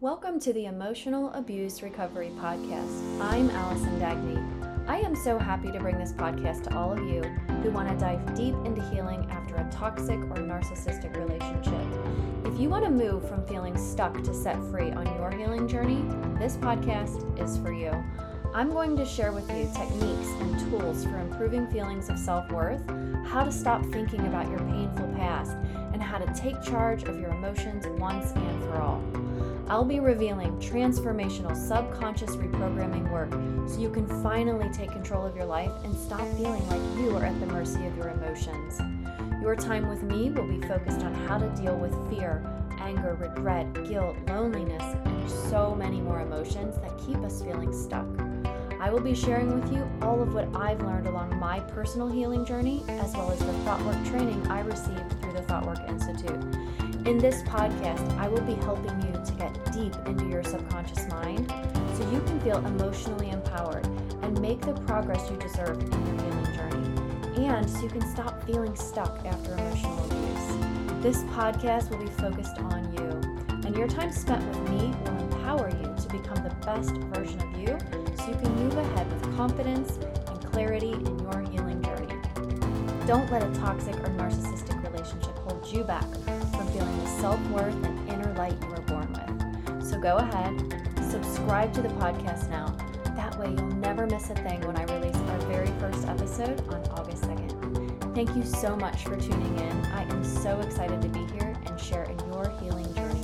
Welcome to the Emotional Abuse Recovery Podcast. I'm Allison Dagney. I am so happy to bring this podcast to all of you who want to dive deep into healing after a toxic or narcissistic relationship. If you want to move from feeling stuck to set free on your healing journey, this podcast is for you. I'm going to share with you techniques and tools for improving feelings of self worth, how to stop thinking about your painful past, and how to take charge of your emotions once and for all. I'll be revealing transformational subconscious reprogramming work so you can finally take control of your life and stop feeling like you are at the mercy of your emotions. Your time with me will be focused on how to deal with fear, anger, regret, guilt, loneliness, and so many more emotions that keep us feeling stuck. I will be sharing with you all of what I've learned along my personal healing journey, as well as the ThoughtWork training I received through the ThoughtWork Institute. In this podcast, I will be helping you to get deep into your subconscious mind so you can feel emotionally empowered and make the progress you deserve in your healing journey, and so you can stop feeling stuck after emotional abuse. This podcast will be focused on you, and your time spent with me will empower you to become the best version of you so you can move ahead with confidence and clarity in your healing journey. Don't let a toxic or narcissistic relationship hold you back from feeling the self worth and inner light you with. So go ahead, subscribe to the podcast now. That way, you'll never miss a thing when I release our very first episode on August 2nd. Thank you so much for tuning in. I am so excited to be here and share in your healing journey